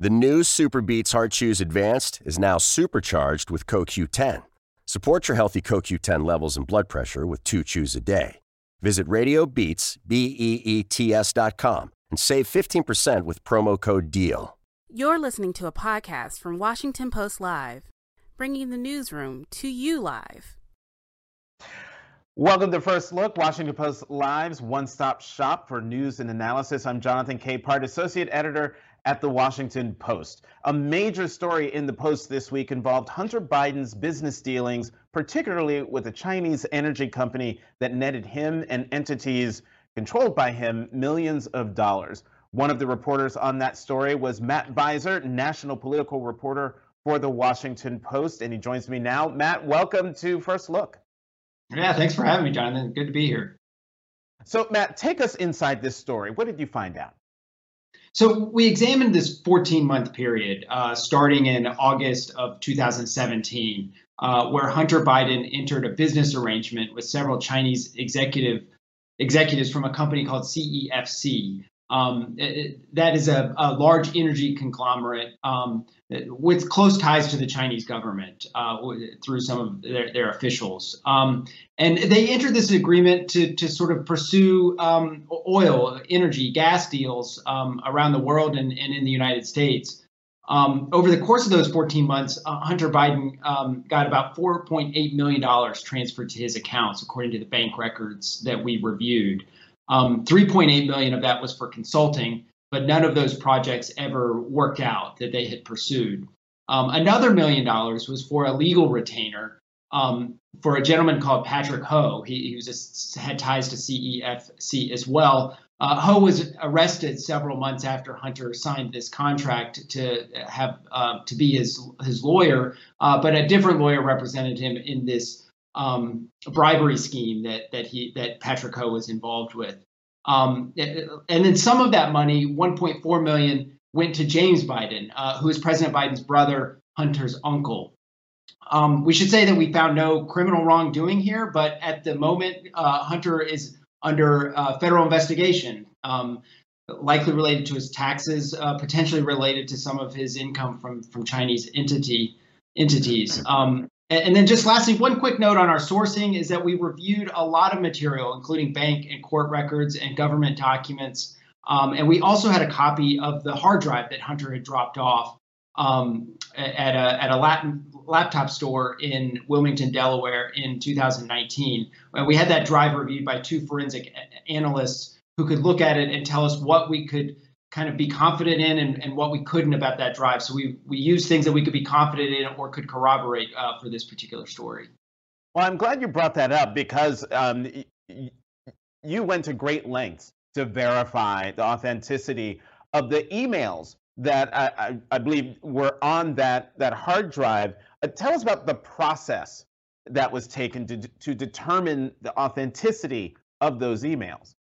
The new SuperBeets Heart Chews Advanced is now supercharged with CoQ10. Support your healthy CoQ10 levels and blood pressure with two chews a day. Visit RadioBeats, B-E-E-T-S dot com and save 15% with promo code DEAL. You're listening to a podcast from Washington Post Live, bringing the newsroom to you live. Welcome to First Look, Washington Post Live's one-stop shop for news and analysis. I'm Jonathan Capehart, Associate Editor at the Washington Post. A major story in the Post this week involved Hunter Biden's business dealings, particularly with a Chinese energy company that netted him and entities controlled by him millions of dollars. One of the reporters on that story was Matt Viser, national political reporter for the Washington Post, and he joins me now. Matt, welcome to First Look. Yeah, thanks for having me, Jonathan. Good to be here. So, Matt, take us inside this story. What did you find out? So we examined this 14 month period uh, starting in August of 2017, uh, where Hunter Biden entered a business arrangement with several Chinese executive executives from a company called CEFC. Um, that is a, a, large energy conglomerate um, with close ties to the Chinese government uh, through some of their, their officials. Um, and they entered this agreement to, to sort of pursue um, oil, energy, gas deals um, around the world and, and in the United States. Um, over the course of those 14 months, uh, Hunter Biden got about $4.8 million transferred to his accounts, according to the bank records that we reviewed. Um, 3.8 million of that was for consulting, but none of those projects ever worked out that they had pursued. Um, another million dollars was for a legal retainer um, for a gentleman called Patrick Ho. He, he was a, had ties to CEFC as well. Uh, Ho was arrested several months after Hunter signed this contract to have uh, to be his his lawyer, uh, but a different lawyer represented him in this um, bribery scheme that that he that Patrick Ho was involved with. Um, and then some of that money, 1.4 million, went to James Biden, uh, who is President Biden's brother, Hunter's uncle. Um, we should say that we found no criminal wrongdoing here, but at the moment, uh, Hunter is under uh, federal investigation, um, likely related to his taxes, uh, potentially related to some of his income from from Chinese entity entities. Um, and then just lastly, one quick note on our sourcing is that we reviewed a lot of material, including bank and court records and government documents. Um, and we also had a copy of the hard drive that Hunter had dropped off um, at a, at a Latin, laptop store in Wilmington, Delaware in 2019. And we had that drive reviewed by two forensic analysts who could look at it and tell us what we could kind of be confident in and, and what we couldn't about that drive. So we we use things that we could be confident in or could corroborate uh, for this particular story. Well, I'm glad you brought that up because um, you went to great lengths to verify the authenticity of the emails that I, I, I believe were on that that hard drive. Uh, tell us about the process that was taken to to determine the authenticity of those emails.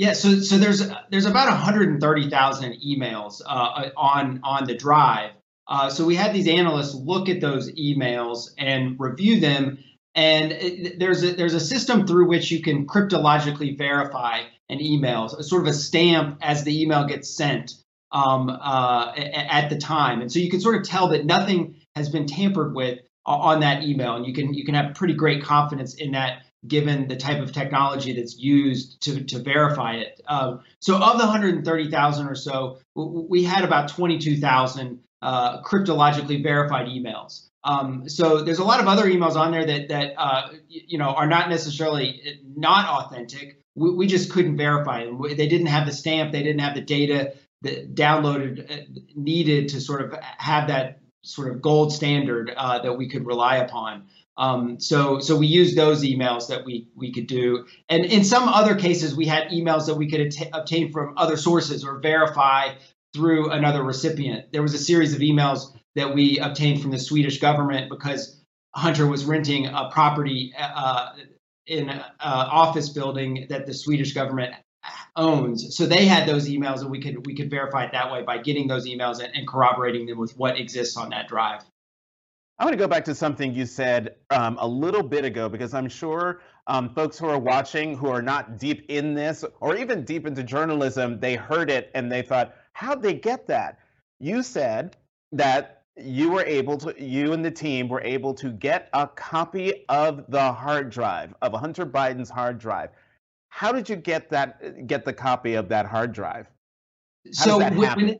Yeah, so so there's there's about 130,000 emails uh, on on the drive. Uh, so we had these analysts look at those emails and review them. And it, there's a, there's a system through which you can cryptologically verify an email, sort of a stamp as the email gets sent um, uh, at the time. And so you can sort of tell that nothing has been tampered with on that email, and you can you can have pretty great confidence in that given the type of technology that's used to, to verify it. Uh, so, of the 130,000 or so, we had about 22,000 uh, cryptologically verified emails. Um, so there's a lot of other emails on there that that uh, you know are not necessarily not authentic. We, we, just couldn't verify them. They didn't have the stamp. They didn't have the data that downloaded uh, needed to sort of have that sort of gold standard uh, that we could rely upon. Um, so so we used those emails that we we could do, and in some other cases we had emails that we could at- obtain from other sources or verify through another recipient. There was a series of emails that we obtained from the Swedish government because Hunter was renting a property uh, in an office building that the Swedish government owns. So they had those emails, and we could we could verify it that way by getting those emails and, and corroborating them with what exists on that drive. I want to go back to something you said um, a little bit ago because I'm sure um, folks who are watching who are not deep in this or even deep into journalism, they heard it and they thought, how'd they get that? you said that you were able to, you and the team were able to get a copy of the hard drive of Hunter Biden's hard drive. How did you get that? Get the copy of that hard drive? How so when,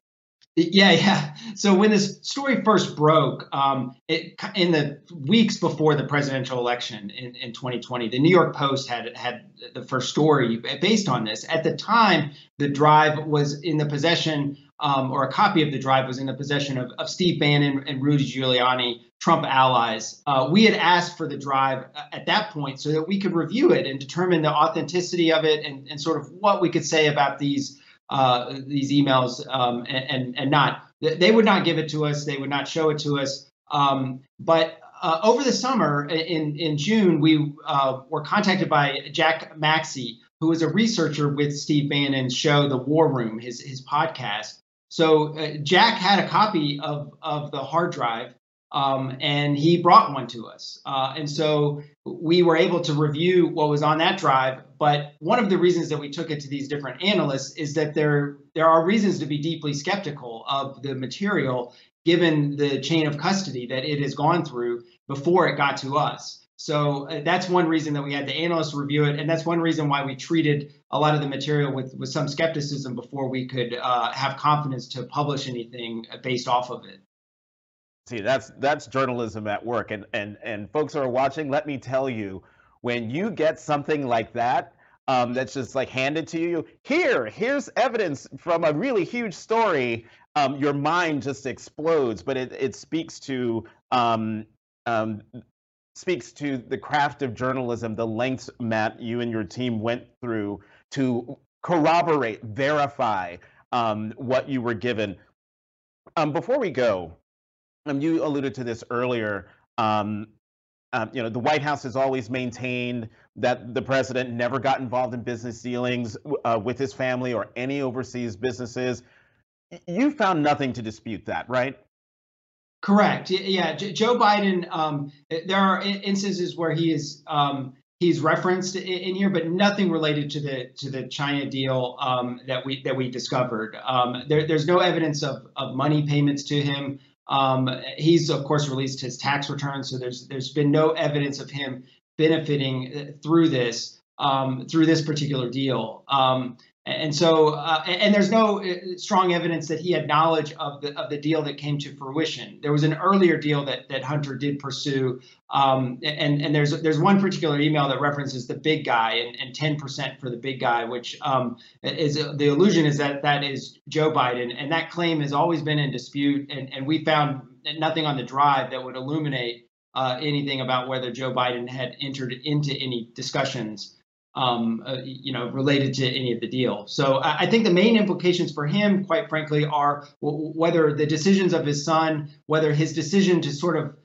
yeah, yeah. So when this story first broke, um, it, in the weeks before the presidential election in, in 2020, the New York Post had had the first story based on this. At the time, the drive was in the possession, um, or a copy of the drive was in the possession of, of Steve Bannon and Rudy Giuliani, Trump allies. Uh, we had asked for the drive uh, at that point so that we could review it and determine the authenticity of it and, and sort of what we could say about these uh, these emails um, and, and, not. They would not give it to us. They would not show it to us. Um, but uh, over the summer, in in June, we uh, were contacted by Jack Maxey, who was a researcher with Steve Bannon's show, The War Room, his his podcast. So uh, Jack had a copy of of the hard drive um, and he brought one to us. Uh, and so we were able to review what was on that drive. But one of the reasons that we took it to these different analysts is that there there are reasons to be deeply skeptical of the material given the chain of custody that it has gone through before it got to us. So uh, that's one reason that we had the analysts review it, and that's one reason why we treated a lot of the material with with some skepticism before we could uh, have confidence to publish anything based off of it. See, that's that's journalism at work. And and and folks who are watching, let me tell you, when you get something like that, um, that's just like handed to you, here, here's evidence from a really huge story. Um, your mind just explodes, but it it speaks to um, um, speaks to the craft of journalism, the lengths Matt you and your team went through to corroborate, verify um, what you were given. Um, before we go, um, you alluded to this earlier. Um, um, you know, the White House has always maintained that the president never got involved in business dealings uh, with his family or any overseas businesses. You found nothing to dispute that, right? Correct. Yeah, Joe Biden. Um, there are instances where he is um, he's referenced in here, but nothing related to the to the China deal um, that we that we discovered. Um, there, there's no evidence of of money payments to him. Um, he's of course released his tax return, so there's there's been no evidence of him benefiting uh, through this um, through this particular deal. Um, and so, uh, and there's no uh, strong evidence that he had knowledge of the of the deal that came to fruition. There was an earlier deal that that Hunter did pursue, um, and and there's there's one particular email that references the big guy and, and 10% for the big guy, which um, is the illusion is that that is Joe Biden, and that claim has always been in dispute, and and we found nothing on the drive that would illuminate uh, anything about whether Joe Biden had entered into any discussions um, uh, you know, related to any of the deal. So I, I, think the main implications for him, quite frankly, are w- whether the decisions of his son, whether his decision to sort of,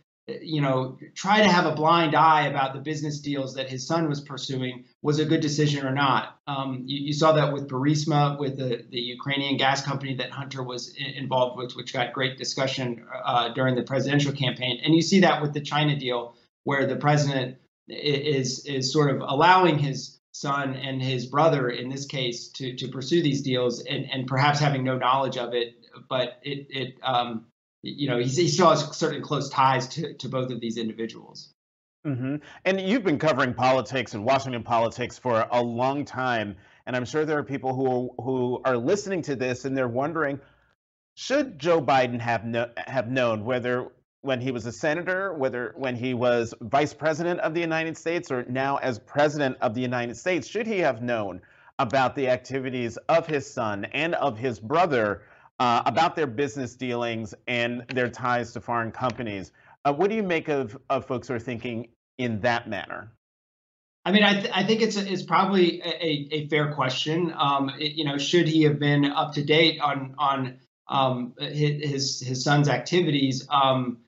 you know, try to have a blind eye about the business deals that his son was pursuing was a good decision or not. Um, you, you, saw that with Burisma, with the, the Ukrainian gas company that Hunter was involved with, which got great discussion uh, during the presidential campaign. And you see that with the China deal, where the president is is sort of allowing his son and his brother in this case to to pursue these deals and and perhaps having no knowledge of it but it it um you know he, still has certain close ties to to both of these individuals mm-hmm. and you've been covering politics and washington politics for a long time and i'm sure there are people who who are listening to this and they're wondering should joe biden have no, have known whether when he was a senator, whether when he was vice president of the United States or now as president of the United States, should he have known about the activities of his son and of his brother, uh, about their business dealings and their ties to foreign companies? Uh, what do you make of, of folks who are thinking in that manner? I mean, I, th- I think it's a, it's probably a, a fair question. Um, it, you know, should he have been up to date on on um, his his son's activities? Um,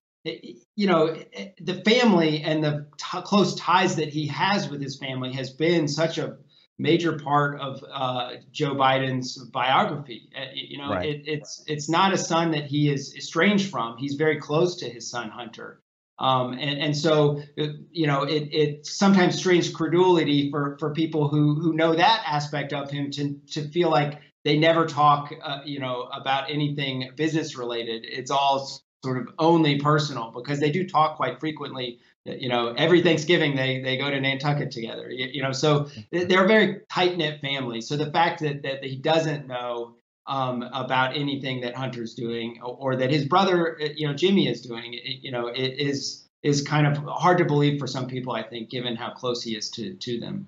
you know, the family and the t- close ties that he has with his family has been such a major part of uh, Joe Biden's biography. Uh, you know, right. it, it's it's not a son that he is estranged from. He's very close to his son Hunter. Um, and, and so, you know, it, it sometimes strains credulity for, for people who, who know that aspect of him to, to feel like they never talk, uh, you know, about anything business related. It's all sort of only personal because they do talk quite frequently. You know, every Thanksgiving they they go to Nantucket together. You, you know, so they're a very tight knit family. So the fact that that he doesn't know um, about anything that Hunter's doing or, or, that his brother, you know, Jimmy is doing, you know, it is is kind of hard to believe for some people. I think, given how close he is to to them.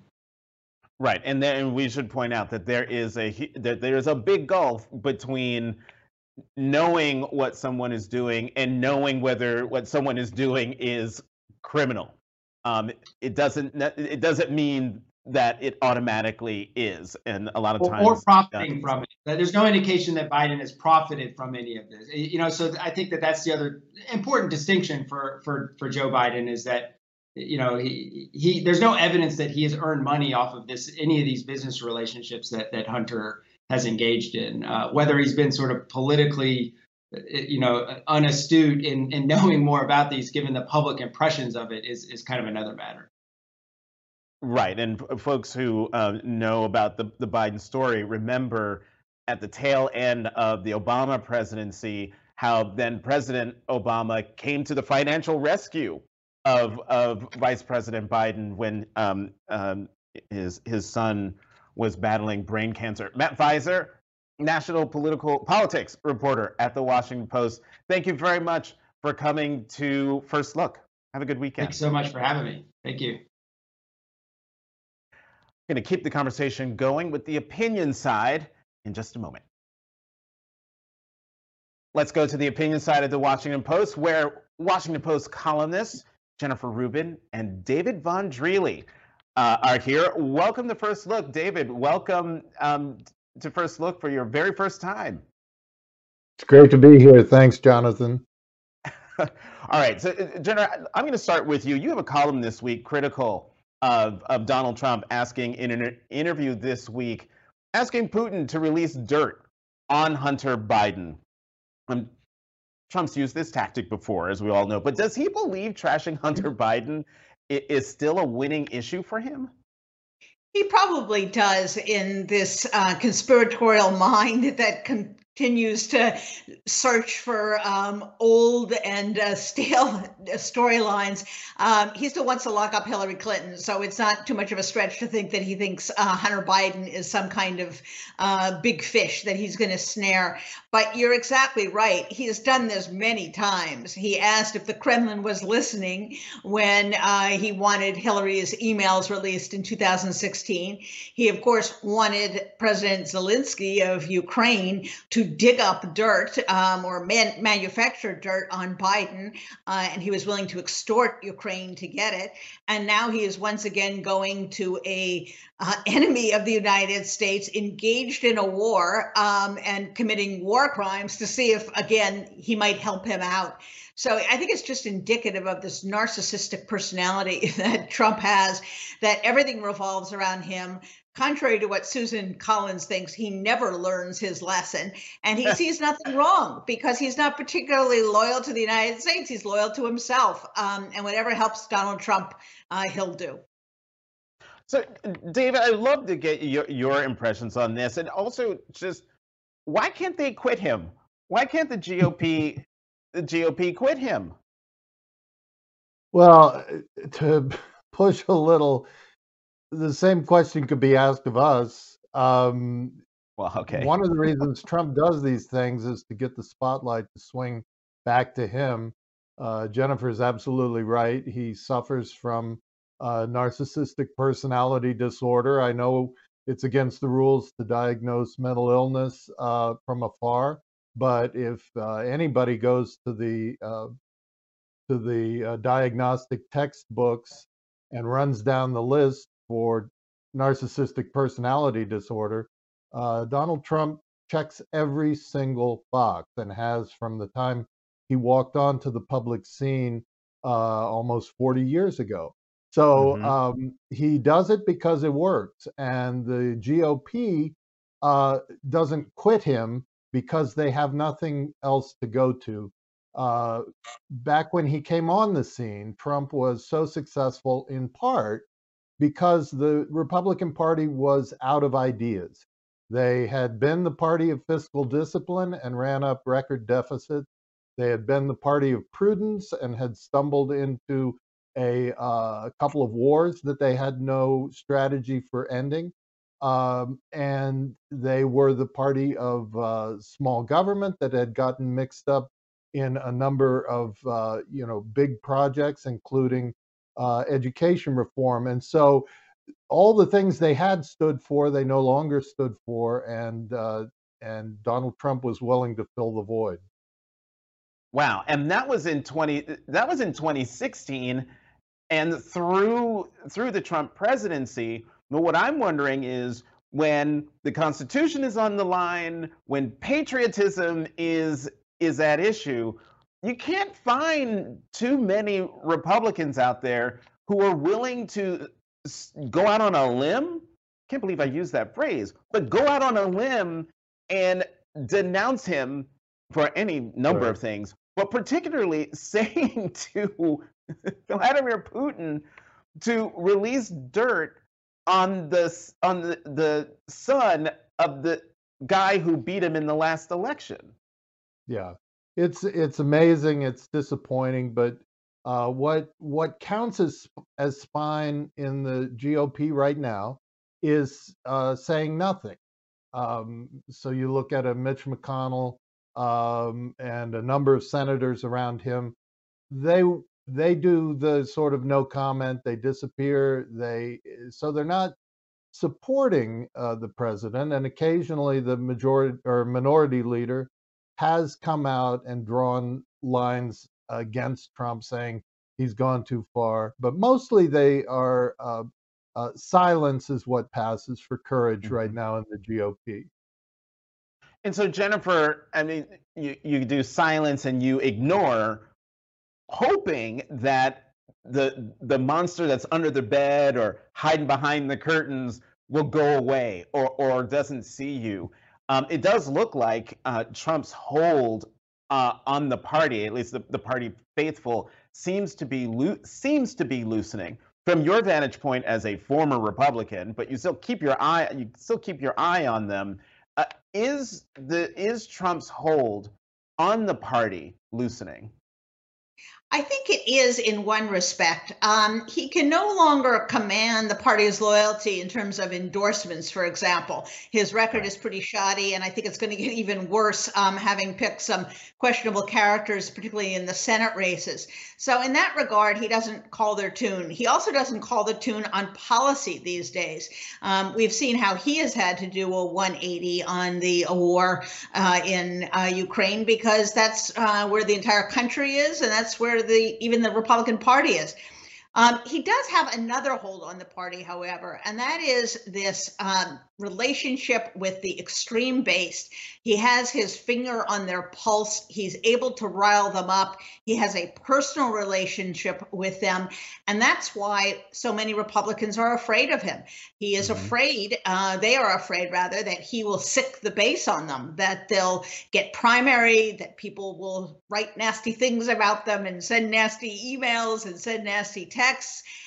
Right, and then we should point out that there is a that there is a big gulf between knowing what someone is doing and knowing whether what someone is doing is criminal. Um, it doesn't it doesn't mean that it automatically is, and a lot of times or, or profiting from it. There's no indication that Biden has profited from any of this. You know, so I think that that's the other important distinction for for for Joe Biden is that you know he he there's no evidence that he has earned money off of this any of these business relationships that that Hunter has engaged in. Uh, whether he's been sort of politically, you know, unastute in, in knowing more about these, given the public impressions of it, is is kind of another matter. Right, and folks who uh, know about the the Biden story remember at the tail end of the Obama presidency how then President Obama came to the financial rescue of of Vice President Biden when um, um, his his son was battling brain cancer. Matt Viser, national political politics reporter at the Washington Post. Thank you very much for coming to First Look. Have a good weekend. Thanks so much for having me. Thank you. I'm going to keep the conversation going with the opinion side in just a moment. Let's go to the opinion side of the Washington Post, where Washington Post columnists Jennifer Rubin and David Von Drehle uh, are here. Welcome to First Look. David, welcome um, to First Look for your very first time. It's great to be here. Thanks, Jonathan. All right. So, uh, Jennifer, I'm going to start with you. You have a column this week critical of, of Donald Trump asking in an interview this week, asking Putin to release dirt on Hunter Biden. Um, Trump's used this tactic before, as we all know, but does he believe trashing Hunter Biden is still a winning issue for him? He probably does in this uh, conspiratorial mind that con- continues to search for um, old and uh, stale storylines. Um, he still wants to lock up Hillary Clinton, so it's not too much of a stretch to think that he thinks uh, Hunter Biden is some kind of uh, big fish that he's going to snare. But you're exactly right. He has done this many times. He asked if the Kremlin was listening when uh, he wanted Hillary's emails released in 2016. He, of course, wanted President Zelensky of Ukraine to dig up dirt um, or man- manufacture dirt on Biden, uh, and he was willing to extort Ukraine to get it. And now he is once again going to a uh, enemy of the United States, engaged in a war um, and committing war crimes to see if again he might help him out. So I think it's just indicative of this narcissistic personality that Trump has, that everything revolves around him contrary to what Susan Collins thinks, he never learns his lesson and he sees nothing wrong because he's not particularly loyal to the United States. He's loyal to himself. Um, and whatever helps Donald Trump, uh, he'll do. So, David, I'd love to get your, your impressions on this. And also, just why can't they quit him? Why can't the GOP the GOP quit him? Well, to push a little the same question could be asked of us. Um, well, okay. One of the reasons Trump does these things is to get the spotlight to swing back to him. Uh, Jennifer is absolutely right. He suffers from uh, narcissistic personality disorder. I know it's against the rules to diagnose mental illness uh, from afar, but if uh, anybody goes to the uh, to the uh, diagnostic textbooks and runs down the list for narcissistic personality disorder, uh, Donald Trump checks every single box and has from the time he walked onto the public scene uh, almost 40 years ago. So mm-hmm. um, he does it because it works. And the GOP uh, doesn't quit him because they have nothing else to go to. Uh, back when he came on the scene, Trump was so successful in part because the Republican Party was out of ideas. They had been the party of fiscal discipline and ran up record deficits. They had been the party of prudence and had stumbled into a uh, couple of wars that they had no strategy for ending. Um, and they were the party of uh, small government that had gotten mixed up in a number of uh, you know big projects, including uh, education reform. And so, all the things they had stood for, they no longer stood for, and uh, and Donald Trump was willing to fill the void. Wow, and that was in twenty. That was in 2016, and through through the Trump presidency. But what I'm wondering is when the Constitution is on the line, when patriotism is is at issue, you can't find too many Republicans out there who are willing to go out on a limb. Can't believe I used that phrase, but go out on a limb and denounce him for any number right. of things, but particularly saying to Vladimir Putin to release dirt on the on the, the son of the guy who beat him in the last election. Yeah, it's it's amazing. It's disappointing, but uh, what what counts as as spine in the GOP right now is uh, saying nothing. Um, so you look at a Mitch McConnell um, and a number of senators around him. They they do the sort of no comment. They disappear. They so they're not supporting uh, the president, and occasionally the majority or minority leader has come out and drawn lines against Trump, saying he's gone too far. But mostly they are uh, uh, silence is what passes for courage mm-hmm. right now in the GOP. And so, Jennifer, I mean, you, you do silence and you ignore, hoping that the the monster that's under the bed or hiding behind the curtains will go away or or doesn't see you. Um, it does look like uh, Trump's hold uh, on the party, at least the, the party faithful, seems to be seems to be loosening. From your vantage point as a former Republican, but you still keep your eye you still keep your eye on them. Uh, is the is Trump's hold on the party loosening? I think it is in one respect. Um, he can no longer command the party's loyalty in terms of endorsements, for example. His record is pretty shoddy, and I think it's going to get even worse um, having picked some questionable characters, particularly in the Senate races. So, in that regard, he doesn't call their tune. He also doesn't call the tune on policy these days. Um, we've seen how he has had to do a 180 on the war uh, in uh, Ukraine because that's uh, where the entire country is, and that's where the even the Republican Party is. Um, he does have another hold on the party, however, and that is this um, relationship with the extreme base. He has his finger on their pulse. He's able to rile them up. He has a personal relationship with them. And that's why so many Republicans are afraid of him. He is mm-hmm. afraid, uh, they are afraid rather, that he will sick the base on them, that they'll get primary, that people will write nasty things about them and send nasty emails and send nasty texts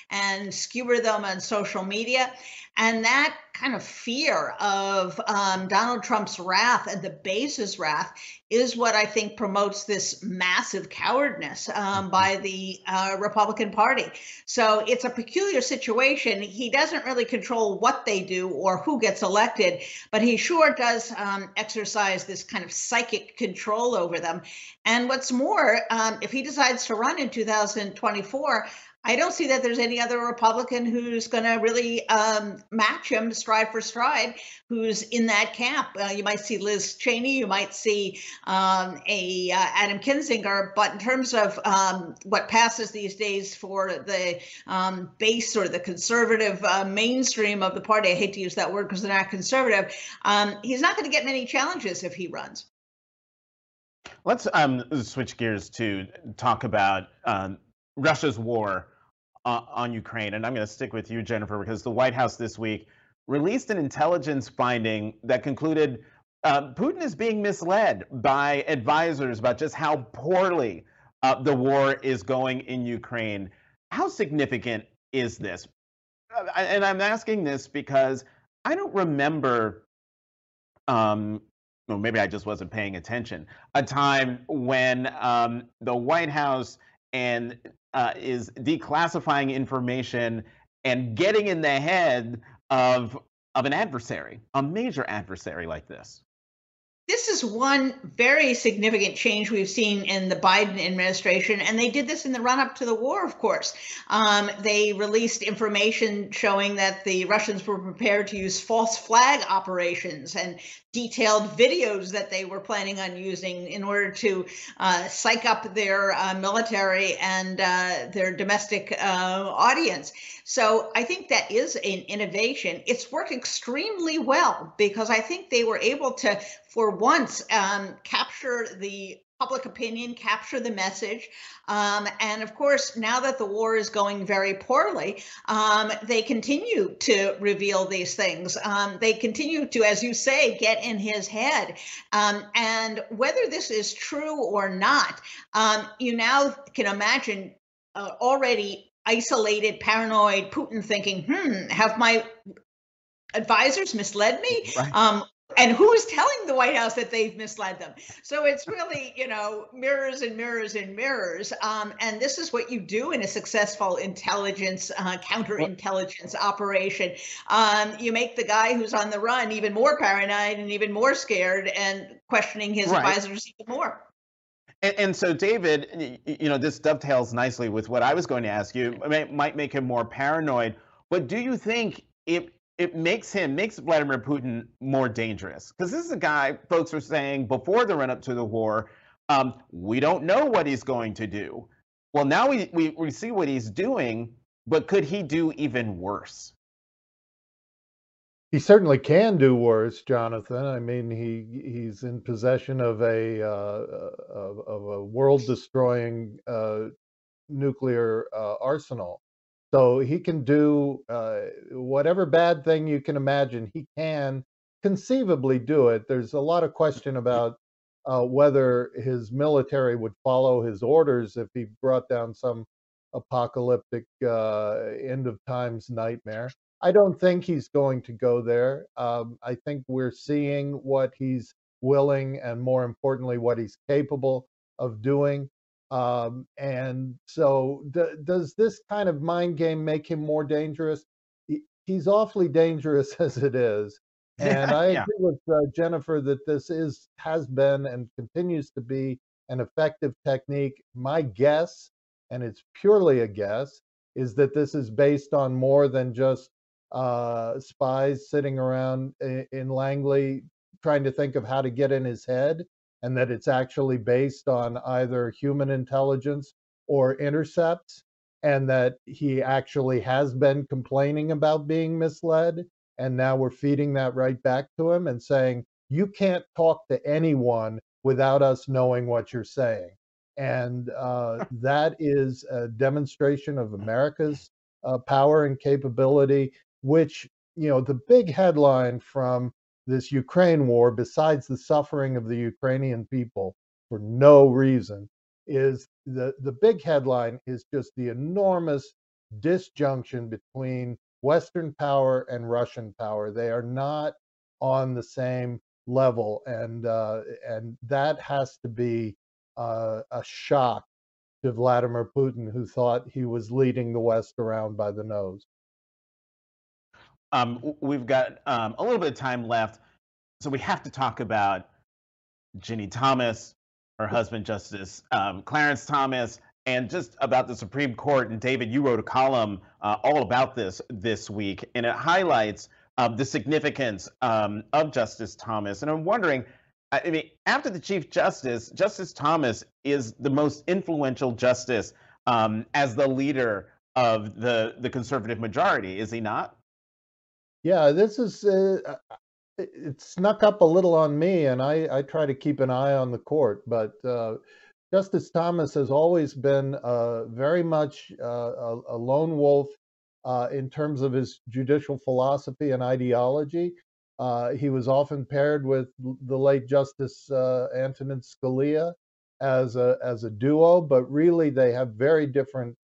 and skewer them on social media. And that kind of fear of um, Donald Trump's wrath and the base's wrath is what I think promotes this massive cowardness um, by the uh, Republican Party. So it's a peculiar situation. He doesn't really control what they do or who gets elected, but he sure does um, exercise this kind of psychic control over them. And what's more, um, if he decides to run in 2024, I don't see that there's any other Republican who's going to really um, match him stride for stride, who's in that camp. Uh, you might see Liz Cheney, you might see um, a uh, Adam Kinzinger, but in terms of um, what passes these days for the um, base or the conservative uh, mainstream of the party, I hate to use that word because they're not conservative, um, he's not going to get many challenges if he runs. Let's um, switch gears to talk about Russia's war uh, on Ukraine. And I'm going to stick with you, Jennifer, because the White House this week released an intelligence finding that concluded uh, Putin is being misled by advisors about just how poorly uh, the war is going in Ukraine. How significant is this? Uh, and I'm asking this because I don't remember um, well, maybe I just wasn't paying attention. A time when um, the White House and uh, is declassifying information and getting in the head of of an adversary, a major adversary like this. This is one very significant change we've seen in the Biden administration, and they did this in the run up to the war, of course. Um, they released information showing that the Russians were prepared to use false flag operations and detailed videos that they were planning on using in order to uh, psych up their uh, military and uh, their domestic uh, audience. So I think that is an innovation. It's worked extremely well because I think they were able to, for once, um, capture the public opinion, capture the message. Um, and of course, now that the war is going very poorly, um, they continue to reveal these things. Um, they continue to, as you say, get in his head. Um, and whether this is true or not, um, you now can imagine uh, already isolated, paranoid Putin thinking, hmm, have my advisors misled me? Right. Um, and who is telling the White House that they've misled them? So it's really, you know, mirrors and mirrors and mirrors. Um, and this is what you do in a successful intelligence, uh, counterintelligence operation. Um, you make the guy who's on the run even more paranoid and even more scared and questioning his right. advisors even more. And, and, so, David, you know, this dovetails nicely with what I was going to ask you. It might make him more paranoid, but do you think it it makes him makes Vladimir Putin more dangerous because this is a guy folks were saying before the run up to the war, um, we don't know what he's going to do. Well, now we, we we see what he's doing, but could he do even worse? He certainly can do worse, Jonathan. I mean, he he's in possession of a uh, of, of, a world-destroying uh, nuclear uh, arsenal. So he can do uh, whatever bad thing you can imagine. He can conceivably do it. There's a lot of question about uh, whether his military would follow his orders if he brought down some apocalyptic uh, end of times nightmare. I don't think he's going to go there. Um, I think we're seeing what he's willing and, more importantly, what he's capable of doing. Um, and so, d- does this kind of mind game make him more dangerous? He, he's awfully dangerous as it is. And I yeah. agree with uh, Jennifer that this is has been and continues to be an effective technique. My guess, and it's purely a guess, is that this is based on more than just uh, spies sitting around in, in Langley trying to think of how to get in his head and that it's actually based on either human intelligence or intercepts, and that he actually has been complaining about being misled. And now we're feeding that right back to him and saying, you can't talk to anyone without us knowing what you're saying. And uh, that is a demonstration of America's uh, power and capability, which, you know, the big headline from this Ukraine war, besides the suffering of the Ukrainian people for no reason, is the, the big headline is just the enormous disjunction between Western power and Russian power. They are not on the same level, and uh, and that has to be uh, a shock to Vladimir Putin, who thought he was leading the West around by the nose. Um, we've got um, a little bit of time left, so we have to talk about Ginni Thomas, her husband, Justice um, Clarence Thomas, and just about the Supreme Court. And David, you wrote a column uh, all about this this week, and it highlights um, the significance um, of Justice Thomas. And I'm wondering, I mean, after the Chief Justice, Justice Thomas is the most influential justice um, as the leader of the the conservative majority, is he not? Yeah, this is uh, uh it, snuck up a little on me, and I, I try to keep an eye on the court. But uh, Justice Thomas has always been uh, very much uh, a, a, lone wolf uh, in terms of his judicial philosophy and ideology. He was often paired with the late Justice Antonin Scalia as a as a duo, but really they have very different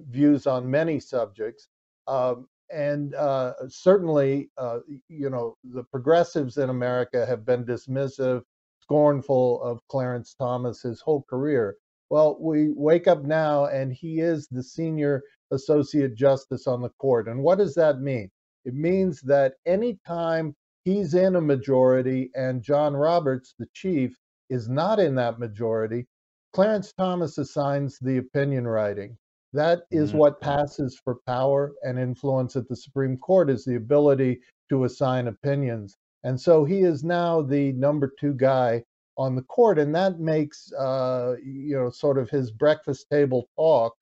views on many subjects. Um, and uh, certainly, uh, you know, the progressives in America have been dismissive, scornful of Clarence Thomas his whole career. Well, we wake up now, and he is the senior associate justice on the court. And what does that mean? It means that anytime he's in a majority and John Roberts, the chief, is not in that majority, Clarence Thomas assigns the opinion writing. That is mm-hmm. what passes for power and influence at the Supreme Court is the ability to assign opinions. And so he is now the number two guy on the court, and that makes uh, you know sort of his breakfast table talk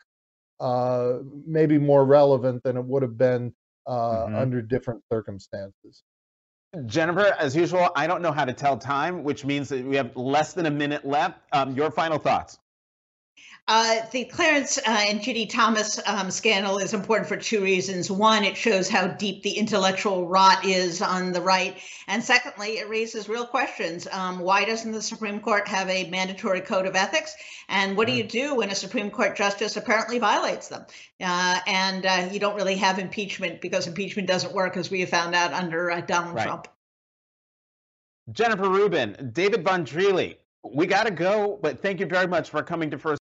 uh, maybe more relevant than it would have been uh, mm-hmm. under different circumstances. Jennifer, as usual, I don't know how to tell time, which means that we have less than a minute left. Um, your final thoughts? Uh, the Clarence uh, and Judy Thomas um, scandal is important for two reasons. One, it shows how deep the intellectual rot is on the right. And secondly, it raises real questions. Um, why doesn't the Supreme Court have a mandatory code of ethics? And what do you do when a Supreme Court justice apparently violates them? Uh, and uh, you don't really have impeachment because impeachment doesn't work, as we have found out under uh, Donald right. Trump. Jennifer Rubin, David Von we got to go, but thank you very much for coming to First.